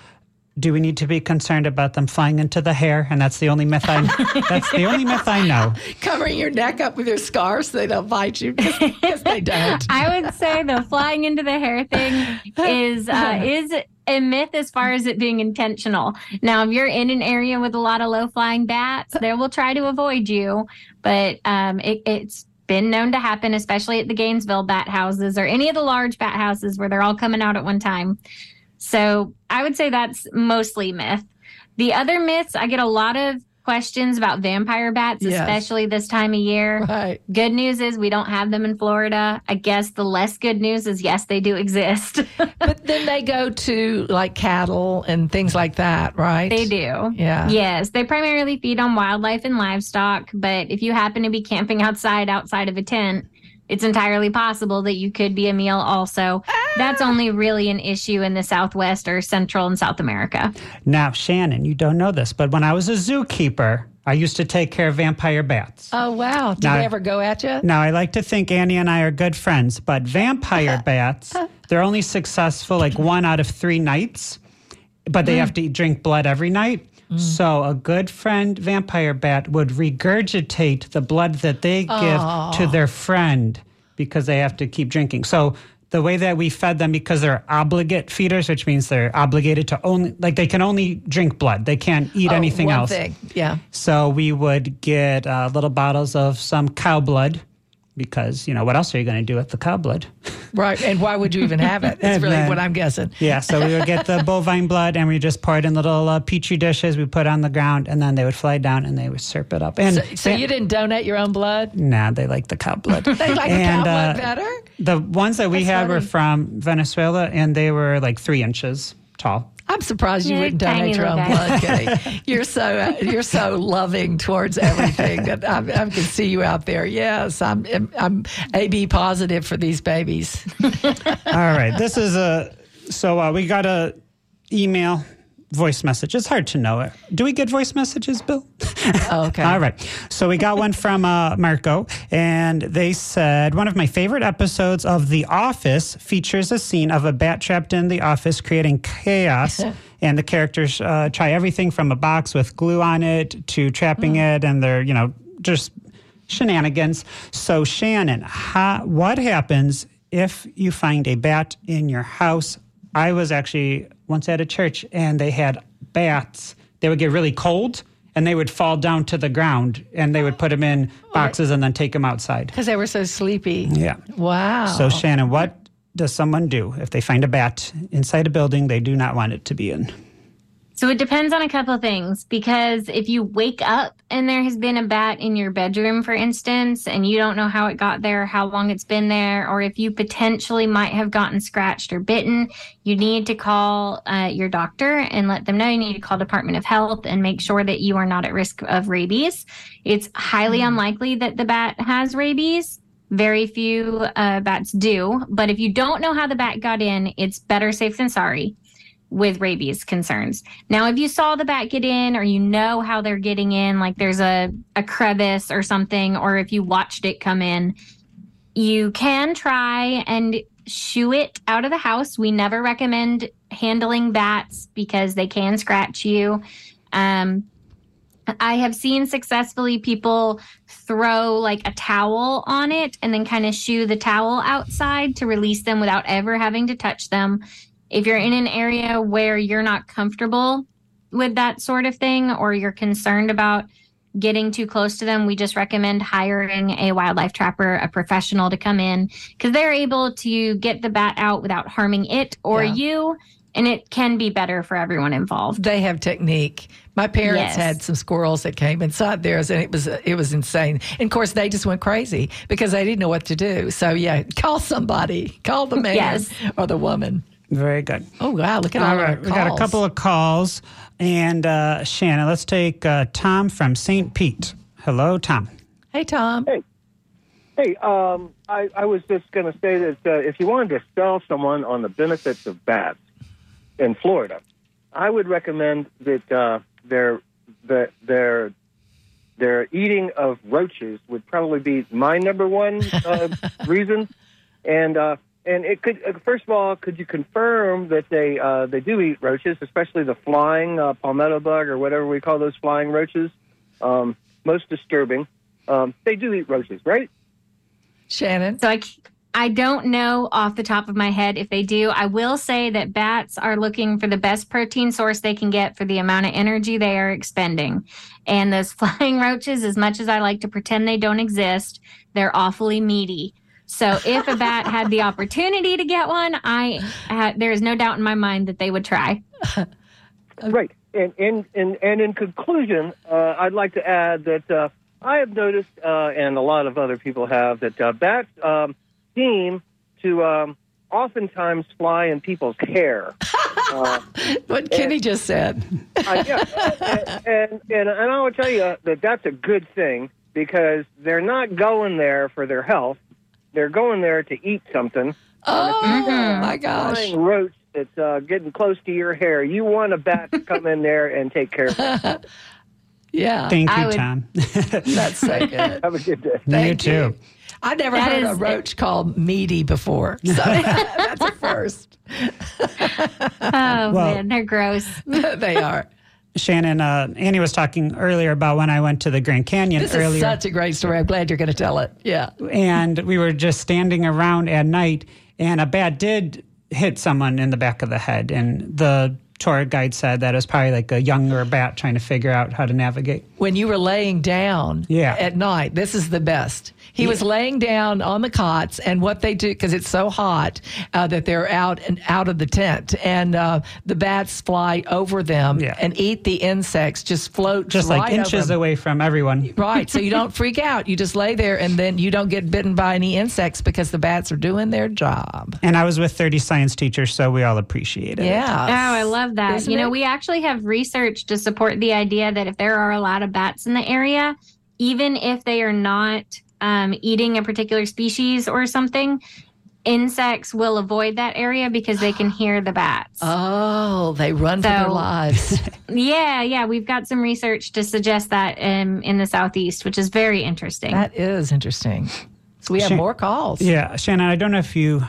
Do we need to be concerned about them flying into the hair? And that's the only myth I [LAUGHS] that's the only myth I know. Covering your neck up with your scarf so they don't bite you because they don't. [LAUGHS] I would say the flying into the hair thing is uh, [LAUGHS] is a myth as far as it being intentional. Now, if you're in an area with a lot of low flying bats, they will try to avoid you, but um, it, it's been known to happen, especially at the Gainesville bat houses or any of the large bat houses where they're all coming out at one time. So I would say that's mostly myth. The other myths, I get a lot of questions about vampire bats, Yes. especially this time of year. Right. Good news is we don't have them in Florida. I guess the less good news is yes, they do exist. [LAUGHS] But then they go to like cattle and things like that, right? they do. Yeah. Yes, they primarily feed on wildlife and livestock, but if you happen to be camping outside outside of a tent, it's entirely possible that you could be a meal also. That's ah. only really an issue in the Southwest or Central and South America. Now, Shannon, you don't know this, but when I was a zookeeper, I used to take care of vampire bats. Oh wow! Did Now- they ever go at you? Now, I like to think Annie and I are good friends, but vampire uh, bats, uh. they're only successful like one out of three nights, but they mm. have to drink blood every night. So, a good friend vampire bat would regurgitate the blood that they give to their friend because they have to keep drinking. So, the way that we fed them, because they're obligate feeders, which means they're obligated to only, like, they can only drink blood, they can't eat Oh, anything one else. Thing. Yeah. So we would get uh, little bottles of some cow blood because, you know, what else are you going to do with the cow blood? [LAUGHS] Right. And why would you even have it? That's really then- what I'm guessing. Yeah, so we would get the [LAUGHS] bovine blood and we just pour it in little uh, petri dishes we put on the ground, and then they would fly down and they would slurp it up. And So, so you didn't donate your own blood? Nah, they like the cow blood. [LAUGHS] They like the cow blood better? The ones that we That's had were from Venezuela, and they were like three inches tall. I'm surprised you Yeah, wouldn't tiny donate your own blood, guy. Kitty. [LAUGHS] You're so uh, you're so loving towards everything that I, I can see you out there. Yes, I'm I'm AB positive for these babies. [LAUGHS] All right, this is a so uh, we got a email voice message. It's hard to know it. Do we get voice messages, Bill? Okay. [LAUGHS] All right. So we got one from uh, Marco, and they said one of my favorite episodes of The Office features a scene of a bat trapped in the office creating chaos. [LAUGHS] And the characters uh, try everything from a box with glue on it to trapping it, and they're, you know, just shenanigans. So, Shannon, what happens if you find a bat in your house? I was actually once at a church and they had bats. They would get really cold and they would fall down to the ground and they would put them in boxes and then take them outside. Because they were so sleepy. Yeah. Wow. So, Shannon, what does someone do if they find a bat inside a building they do not want it to be in? So it depends on a couple of things because if you wake up and there has been a bat in your bedroom, for instance, and you don't know how it got there, how long it's been there, or if you potentially might have gotten scratched or bitten, you need to call uh, your doctor and let them know. You need to call Department of Health and make sure that you are not at risk of rabies. It's highly unlikely that the bat has rabies. Very few uh, bats do. But if you don't know how the bat got in, it's better safe than sorry with rabies concerns. Now, if you saw the bat get in or you know how they're getting in, like there's a, a crevice or something, or if you watched it come in, you can try and shoo it out of the house. We never recommend handling bats because they can scratch you. Um, I have seen successfully people throw like a towel on it and then kind of shoo the towel outside to release them without ever having to touch them. If you're in an area where you're not comfortable with that sort of thing or you're concerned about getting too close to them, we just recommend hiring a wildlife trapper, a professional to come in because they're able to get the bat out without harming it or Yeah. you. And it can be better for everyone involved. they have technique. My parents Yes. had some squirrels that came inside theirs, and it was it was insane. And of course, they just went crazy because they didn't know what to do. So yeah, call somebody, call the man Yes. or the woman. Very good. Oh wow, look at all, All our we got a couple of calls. And uh, Shannon, let's take uh, Tom from St. Pete. Hello, Tom. Hey Tom. Hey, um, I, I was just going to say that uh, if you wanted to sell someone on the benefits of bats in Florida, I would recommend that uh, their that their their eating of roaches would probably be my number one uh, [LAUGHS] reason, and uh, and it could uh, first of all, could you confirm that they uh, they do eat roaches, especially the flying uh, palmetto bug or whatever we call those flying roaches? Um, most disturbing. Um, they do eat roaches, right? Shannon. So I, I don't know off the top of my head if they do. I will say that bats are looking for the best protein source they can get for the amount of energy they are expending. And those [LAUGHS] flying roaches, as much as I like to pretend they don't exist, they're awfully meaty. So if a bat had the opportunity to get one, I uh, there is no doubt in my mind that they would try. [LAUGHS] Right. And and and, and in conclusion, uh, I'd like to add that uh, I have noticed, uh, and a lot of other people have, that uh, bats um, seem to um, oftentimes fly in people's hair. [LAUGHS] Uh, What Kenny just said. I, yeah, and, and and and I will tell you that that's a good thing because they're not going there for their health; they're going there to eat something. Oh my gosh. Flying roach that's uh, getting close to your hair. You want a bat to come in there and take care of it. [LAUGHS] Yeah. Thank I you, would- Tom. [LAUGHS] That's so [LAUGHS] good. Have a good day. you Thank too. you. I never That heard a is- roach called meaty before. So that's a first. Oh man, they're gross. they are. Shannon, uh, Annie was talking earlier about when I went to the Grand Canyon This earlier. is such a great story. I'm glad you're going to tell it. Yeah. and we were just standing around at night, and a bat did hit someone in the back of the head, and the tour guide said that it was probably like a younger bat trying to figure out how to navigate. when you were laying down Yeah. at night. This is the best. He was laying down on the cots, and what they do because it's so hot uh, that they're out and out of the tent, and uh, the bats fly over them Yeah. and eat the insects. Just float Just right like inches over 'em. away from everyone. [LAUGHS] Right, so you don't freak out. You just lay there, and then you don't get bitten by any insects because the bats are doing their job. And I was with 30 science teachers, so we all appreciated it. Yeah. Oh, I love that. Isn't you know, it? we actually have research to support the idea that if there are a lot of bats in the area, even if they are not um, eating a particular species or something, insects will avoid that area because they can [GASPS] hear the bats. Oh, they run for their lives. [LAUGHS] [LAUGHS] yeah, yeah. We've got some research to suggest that um, in the southeast, which is very interesting. that is interesting. So we have Shan- more calls. Yeah, Shannon, I don't know if you.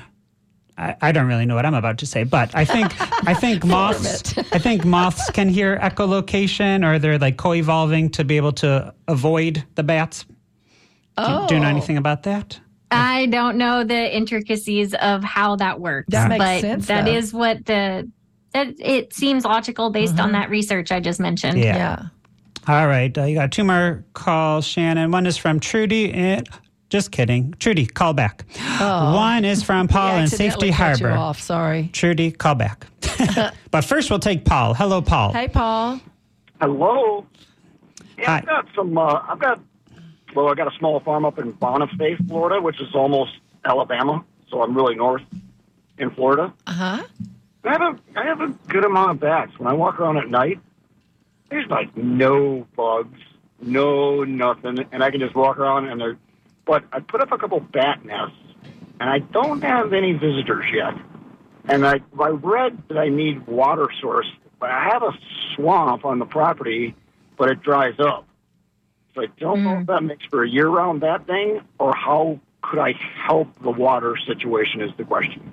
I, I don't really know what I'm about to say, but I think I [LAUGHS] think moths I think moths can hear echolocation, or they're like co-evolving to be able to avoid the bats. Do, you- do you know Oh. anything about that? I don't know the intricacies of how that works, That makes but sense, that though. is what the that it seems logical based on that research I just mentioned. Yeah. Yeah. All right, uh, you got two more calls, Shannon. One is from Trudy. And, just kidding, Trudy, call back. One is from Paul in Safety cut you Harbor. off. Sorry. Trudy, call back. [LAUGHS] but first, we'll take Paul. Hello, Paul. Hey, Paul. Hello. Yeah, Hi. I've got some. Uh, I've got. Well, I got a small farm up in Bonifay, Florida, which is almost Alabama, so I'm really north in Florida. Uh huh. I have a I have a good amount of bats. When I walk around at night, there's like no bugs, no nothing, and I can just walk around and they're. But I put up a couple bat nests, and I don't have any visitors yet. And I I read that I need water source, but I have a swamp on the property, but it dries up. So I don't know if that makes for a year round bat thing, or how could I help the water situation is the question.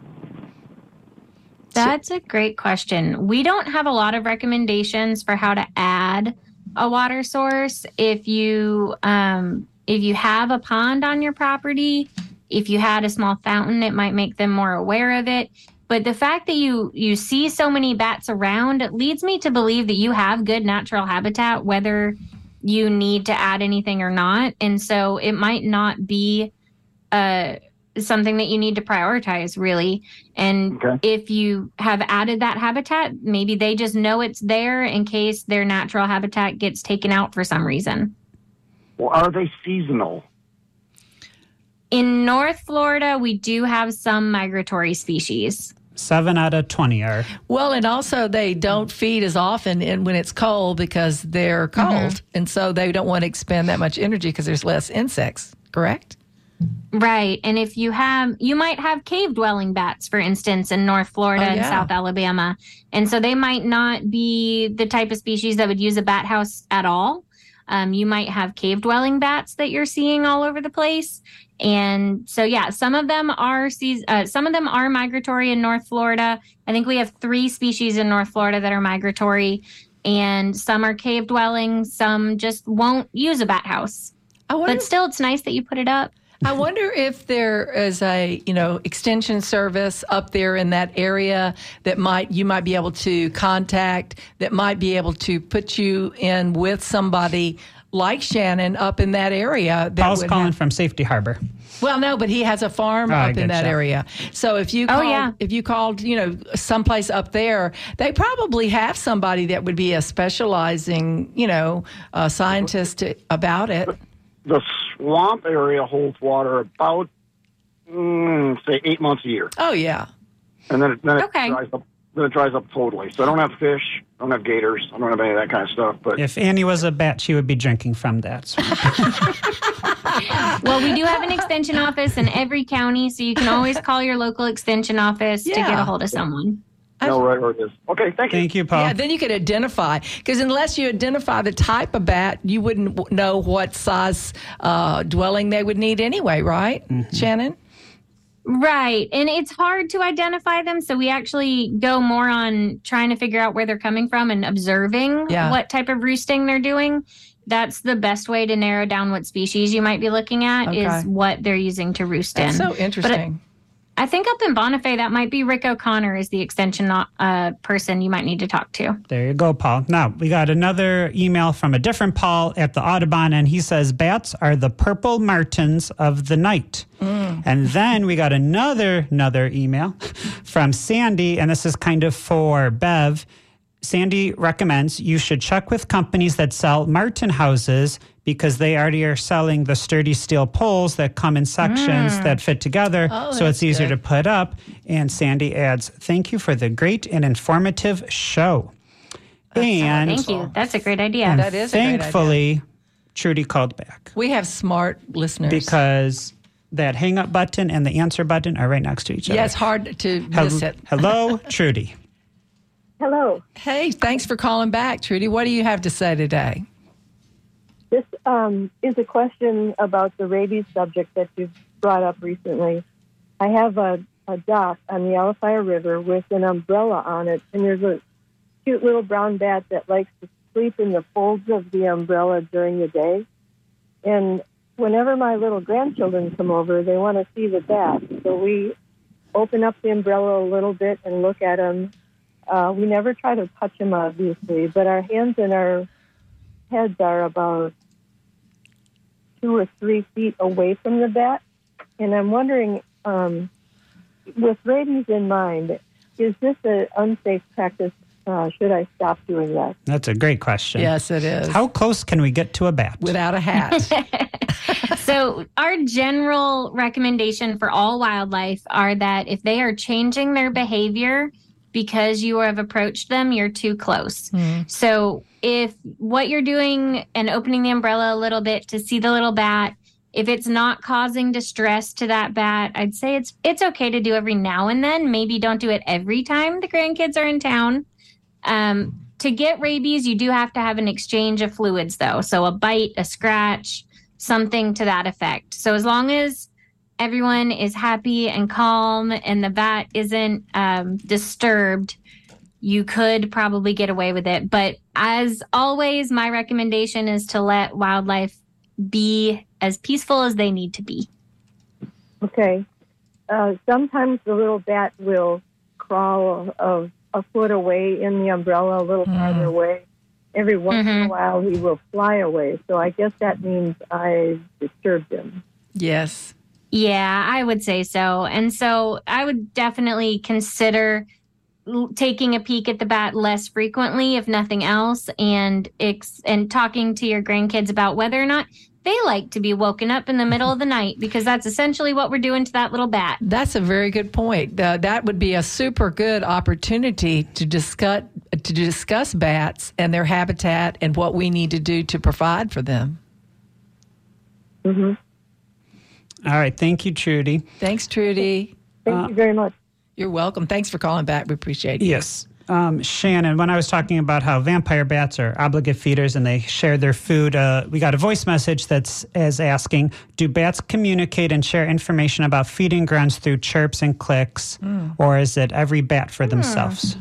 That's a great question. We don't have a lot of recommendations for how to add a water source. If you um, if you have a pond on your property, if you had a small fountain, it might make them more aware of it. But the fact that you you see so many bats around leads me to believe that you have good natural habitat, whether you need to add anything or not. And so it might not be uh, something that you need to prioritize, really. And Okay. if you have added that habitat, maybe they just know it's there in case their natural habitat gets taken out for some reason. Well, are they seasonal? In North Florida, we do have some migratory species. Seven out of 20 are. Well, and also they don't feed as often in when it's cold because they're mm-hmm. cold, and so they don't want to expend that much energy because there's less insects. Correct? Right. And if you have, you might have cave dwelling bats, for instance, in North Florida Oh, and. South Alabama. And so they might not be the type of species that would use a bat house at all. Um, you might have cave dwelling bats that you're seeing all over the place. And so, yeah, some of them are uh, some of them are migratory in North Florida. I think we have three species in North Florida that are migratory, and some are cave dwelling. Some just won't use a bat house. But still, it's nice that you put it up. I wonder if there is a you know extension service up there in that area that might you might be able to contact that might be able to put you in with somebody like Shannon up in that area. That Paul's would calling have- from Safety Harbor. Well, no, but he has a farm Oh, up in that getcha. area. So if you Oh, yeah. if you called, you know, someplace up there, they probably have somebody that would be a specializing, you know, uh, scientist to, about it. The swamp area holds water about, mm, say, eight months a year, Oh yeah. and then it, then it Okay. dries up. Then it dries up totally. So I don't have fish. I don't have gators. I don't have any of that kind of stuff. But If Annie was a bat, she would be drinking from that. So [LAUGHS] Well, we do have an extension office in every county, so you can always call your local extension office to get a hold of someone. I know right where it is. Okay, thank you. thank you, Paul. Yeah, then you could identify because unless you identify the type of bat, you wouldn't know what size uh, dwelling they would need anyway, right, Shannon? Right. And it's hard to identify them. So we actually go more on trying to figure out where they're coming from and observing Yeah. what type of roosting they're doing. That's the best way to narrow down what species you might be looking at Okay. is what they're using to roost That's in. so interesting. I think up in Bonifay, that might be Rick O'Connor is the extension uh, person you might need to talk to. There you go, Paul. Now, we got another email from a different Paul at the Audubon, and he says bats are the purple martins of the night. And then we got another another email [LAUGHS] from Sandy, and this is kind of for Bev. Sandy recommends you should check with companies that sell Martin houses because they already are selling the sturdy steel poles that come in sections that hmm. fit together, Oh, so it's easier good. to put up. And Sandy adds, "Thank you for the great and informative show." and Thank you. That's a great idea. and That is a great idea. thankfully, Trudy called back We have smart listeners. because that hang up button and the answer button are right next to each other. yeah, it's hard to Hel- miss it. Hello, [LAUGHS] Trudy. Hello. Hey, thanks for calling back, Trudy. What do you have to say today? This um, is a question about the rabies subject that you've brought up recently. I have a, a dock on the Alafia River with an umbrella on it, and there's a cute little brown bat that likes to sleep in the folds of the umbrella during the day. And whenever my little grandchildren come over, they want to see the bat. So we open up the umbrella a little bit and look at him. Uh, we never try to touch him, obviously, but our hands and our heads are about two or three feet away from the bat. And I'm wondering, um, with rabies in mind, is this an unsafe practice? Uh, should I stop doing that? That's a great question. Yes, it is. How close can we get to a bat? Without a hat. [LAUGHS] [LAUGHS] so our general recommendation for all wildlife are that if they are changing their behavior because you have approached them you're too close so if what you're doing and opening the umbrella a little bit to see the little bat if it's not causing distress to that bat i'd say it's it's okay to do every now and then maybe don't do it every time the grandkids are in town um, to get rabies, you do have to have an exchange of fluids, though. So a bite, a scratch, something to that effect. So as long as everyone is happy and calm and the bat isn't um, disturbed, you could probably get away with it. But as always, my recommendation is to let wildlife be as peaceful as they need to be. Okay. Uh, sometimes the little bat will crawl a, a foot away in the umbrella, a little farther away. Every once in a while, he will fly away. So I guess that means I disturbed him. yes. Yeah, I would say so. And so I would definitely consider l- taking a peek at the bat less frequently, if nothing else, and ex- and talking to your grandkids about whether or not they like to be woken up in the middle of the [LAUGHS] night, because that's essentially what we're doing to that little bat. That's a very good point. Uh, that would be a super good opportunity to discuss to discuss bats and their habitat and what we need to do to provide for them. hmm All right. Thank you, Trudy. Thanks, Trudy. Thank you very much. You're welcome. Thanks for calling back. We appreciate it. Yes. Um, Shannon, when I was talking about how vampire bats are obligate feeders and they share their food, uh, we got a voice message that's as asking, do bats communicate and share information about feeding grounds through chirps and clicks, or is it every bat for themselves?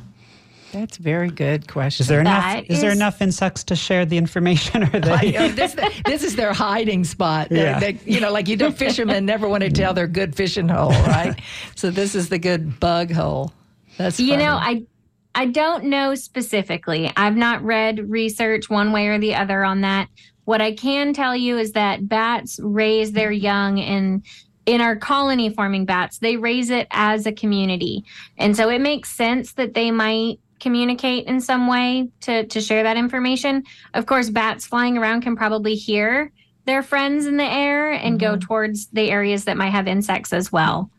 That's a very good question. Is there enough? That Is, there is- enough insects to share the information, or they? I- this, this is their hiding spot. Yeah. they- you know, like you know, fishermen never want to tell their good fishing hole, right? [LAUGHS] so this is the good bug hole. That's You know. I I don't know specifically. I've not read research one way or the other on that. What I can tell you is that bats raise their young in in our colony forming bats, they raise it as a community. And so it makes sense that they might communicate in some way to to share that information. Of course, bats flying around can probably hear their friends in the air and go towards the areas that might have insects as well.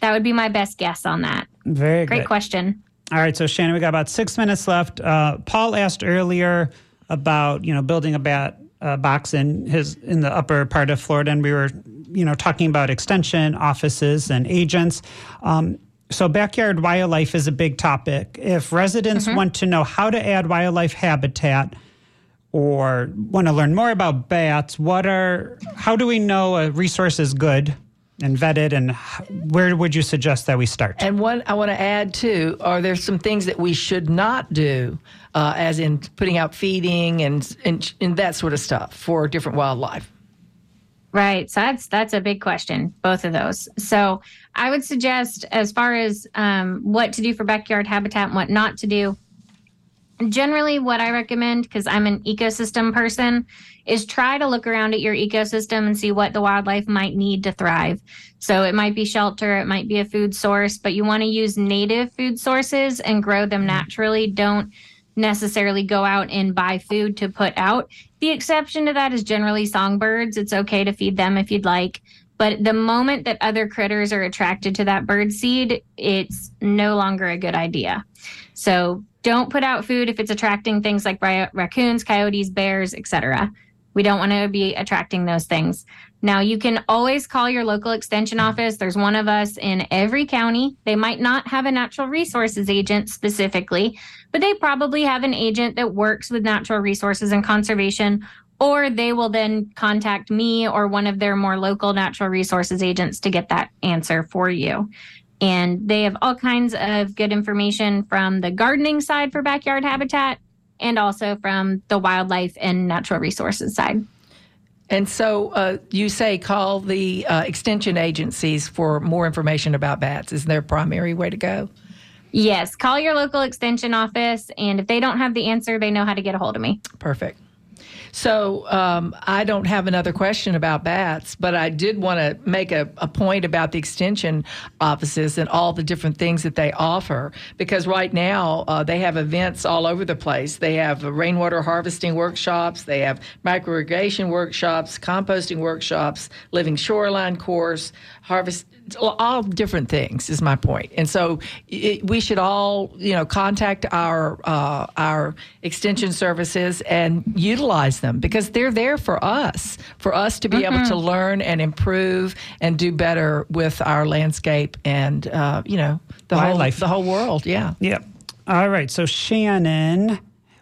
That would be my best guess on that. Very Great good. question. All right, so Shannon, we got about six minutes left. Uh, Paul asked earlier about you know building a bat uh, box in his in the upper part of Florida, and we were you know talking about extension offices and agents. Um, so backyard wildlife is a big topic. If residents want to know how to add wildlife habitat or want to learn more about bats, what are how do we know a resource is good and vetted, and where would you suggest that we start? And one I want to add too: are there some things that we should not do, uh, as in putting out feeding and, and and that sort of stuff for different wildlife? Right. So that's that's a big question, both of those. So I would suggest, as far as um, what to do for backyard habitat and what not to do, generally what I recommend, because I'm an ecosystem person, is try to look around at your ecosystem and see what the wildlife might need to thrive. So it might be shelter, it might be a food source, but you want to use native food sources and grow them naturally. Don't necessarily go out and buy food to put out. The exception to that is generally songbirds. It's okay to feed them if you'd like. But the moment that other critters are attracted to that bird seed, it's no longer a good idea. So don't put out food if it's attracting things like ra- raccoons, coyotes, bears, etc. We don't want to be attracting those things. Now, you can always call your local extension office. There's one of us in every county. They might not have a natural resources agent specifically, but they probably have an agent that works with natural resources and conservation, or they will then contact me or one of their more local natural resources agents to get that answer for you. And they have all kinds of good information from the gardening side for backyard habitat and also from the wildlife and natural resources side. And so uh, you say call the uh, extension agencies for more information about bats. Is their primary way to go? Yes, call your local extension office, and if they don't have the answer, they know how to get a hold of me. Perfect. So um, I don't have another question about bats, but I did want to make a, a, point about the extension offices and all the different things that they offer. Because right now uh, they have events all over the place. They have rainwater harvesting workshops, they have microirrigation workshops, composting workshops, living shoreline course, harvest all different things is my point. And so it, we should all you know contact our uh, our extension services and utilize them because they're there for us for us to be mm-hmm. able to learn and improve and do better with our landscape and uh, you know the Wildlife. whole the whole world. Yeah. Yep. All right. So shannon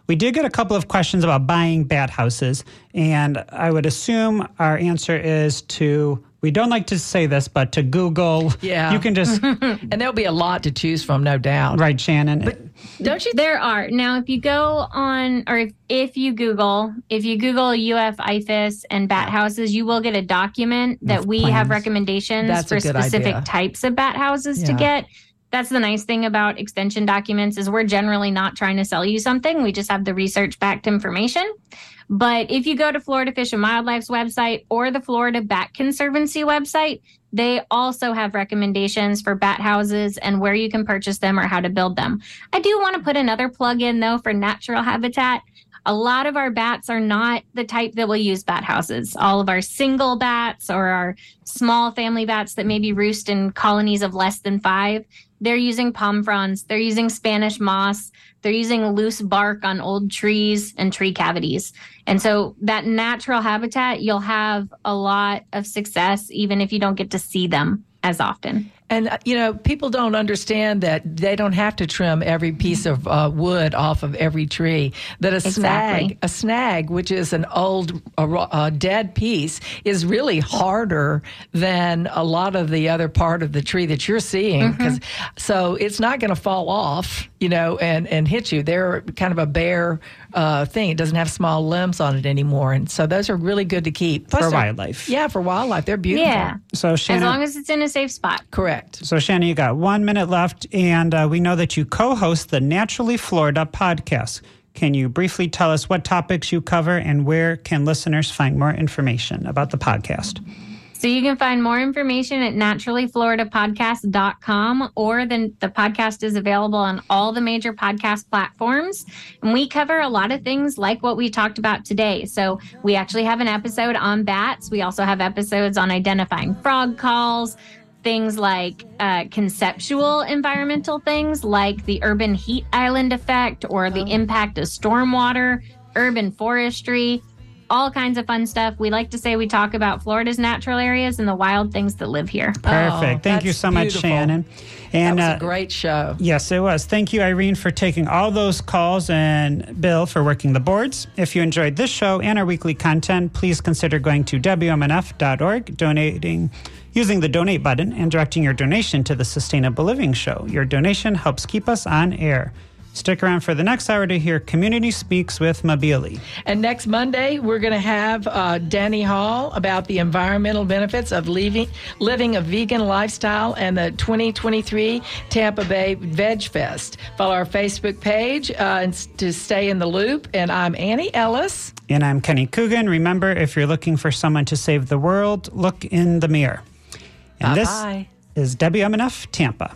we did get a couple of questions about buying bat houses, and I would assume our answer is to we don't like to say this, but to Google. Yeah. You can just. [LAUGHS] and there'll be a lot to choose from, no doubt. Right, Shannon. But don't you? There are. Now, if you go on, or if, if you Google, if you Google UF IFAS and bat houses, you will get a document that we plans. have recommendations That's for specific idea. types of bat houses yeah. to get. That's the nice thing about extension documents is we're generally not trying to sell you something. We just have the research backed information. But if you go to Florida Fish and Wildlife's website or the Florida Bat Conservancy website, they also have recommendations for bat houses and where you can purchase them or how to build them. I do want to put another plug in though for natural habitat. A lot of our bats are not the type that will use bat houses. All of our single bats or our small family bats that maybe roost in colonies of less than five, they're using palm fronds, they're using Spanish moss, they're using loose bark on old trees and tree cavities. And so that natural habitat, you'll have a lot of success even if you don't get to see them as often. And uh, you know, people don't understand that they don't have to trim every piece of uh, wood off of every tree. That a exactly. snag, a snag, which is an old, a, dead piece, is really harder than a lot of the other part of the tree that you're seeing. Mm-hmm. so it's not going to fall off, you know, and and hit you. They're kind of a bare uh, thing. It doesn't have small limbs on it anymore, and so those are really good to keep Plus for wildlife. Yeah, for wildlife, they're beautiful. Yeah. So Shannon, as long as it's in a safe spot. Correct. Correct. So, Shannon, you got one minute left, and uh, we know that you co host the Naturally Florida podcast. Can you briefly tell us what topics you cover and where can listeners find more information about the podcast? So you can find more information at naturallyfloridapodcast.com or then the podcast is available on all the major podcast platforms. And we cover a lot of things like what we talked about today. So we actually have an episode on bats. We also have episodes on identifying frog calls, things like uh, conceptual environmental things like the urban heat island effect or the oh. impact of stormwater, urban forestry, all kinds of fun stuff. We like to say we talk about Florida's natural areas and the wild things that live here. Perfect. Oh, Thank you so much, Shannon. And that was a uh, great show. Yes, it was. Thank you, Irene, for taking all those calls and Bill for working the boards. If you enjoyed this show and our weekly content, please consider going to WMNF.org, donating using the donate button and directing your donation to the Sustainable Living Show. Your donation helps keep us on air. Stick around for the next hour to hear Community Speaks with Mabili. And next Monday, we're going to have uh, Danny Hall about the environmental benefits of leaving, living a vegan lifestyle and the 2023 Tampa Bay Veg Fest. Follow our Facebook page uh, to stay in the loop. And I'm Annie Ellis. And I'm Kenny Coogan. Remember, if you're looking for someone to save the world, look in the mirror. And Bye-bye. this is WMNF Tampa.